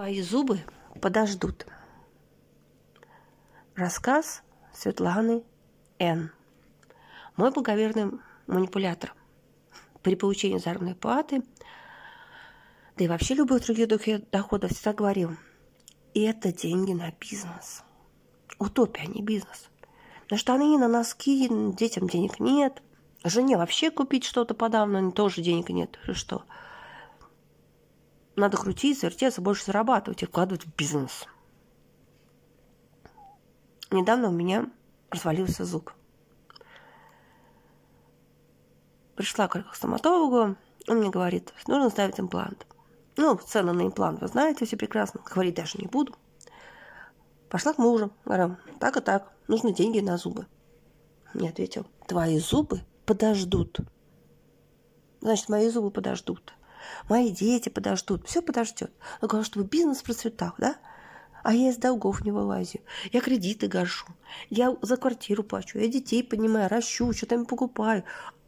Твои зубы подождут. Рассказ Светланы Н. Мой благоверный манипулятор. При получении заработной платы, да и вообще любых других доходов, всегда говорил, это деньги на бизнес. Утопия, а не бизнес. На штаны, на носки детям денег нет. Жене вообще купить что-то подавно тоже денег нет. Что? Надо крутиться, вертеться, больше зарабатывать и вкладывать в бизнес. Недавно у меня развалился зуб. Пришла к стоматологу, он мне говорит, нужно ставить имплант. Ну, цену на имплант вы знаете все прекрасно, говорить даже не буду. Пошла к мужу, говорю, так и так, нужны деньги на зубы. Мне ответил, твои зубы подождут. Значит, мои зубы подождут мои дети подождут, все подождет. Но главное, чтобы бизнес процветал, да? А я из долгов не вылазю. Я кредиты гашу. Я за квартиру плачу. Я детей понимаю, ращу, что-то им покупаю.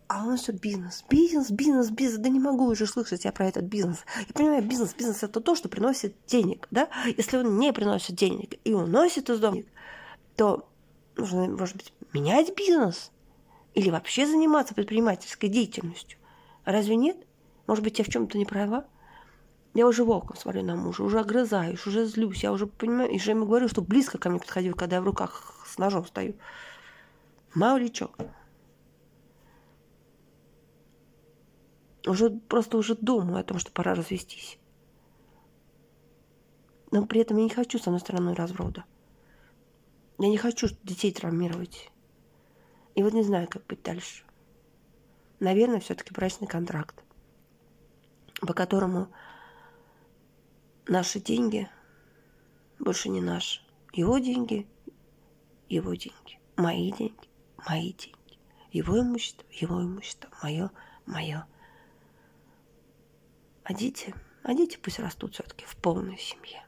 А он все бизнес. Бизнес, бизнес, бизнес. Да не могу уже слышать я про этот бизнес. Я понимаю, бизнес, бизнес это то, что приносит денег, да? Если он не приносит денег и уносит из дома, то нужно, может быть, менять бизнес или вообще заниматься предпринимательской деятельностью. Разве нет? Может быть, я в чем-то не права? Я уже волком смотрю на мужа, уже огрызаюсь, уже злюсь, я уже понимаю, и же ему говорю, что близко ко мне подходил, когда я в руках с ножом стою. Мало ли чё. Уже просто уже думаю о том, что пора развестись. Но при этом я не хочу с одной стороны развода. Я не хочу детей травмировать. И вот не знаю, как быть дальше. Наверное, все-таки брачный контракт по которому наши деньги больше не наши. Его деньги, его деньги. Мои деньги, мои деньги. Его имущество, его имущество. Мое, мое. А дети, а дети пусть растут все-таки в полной семье.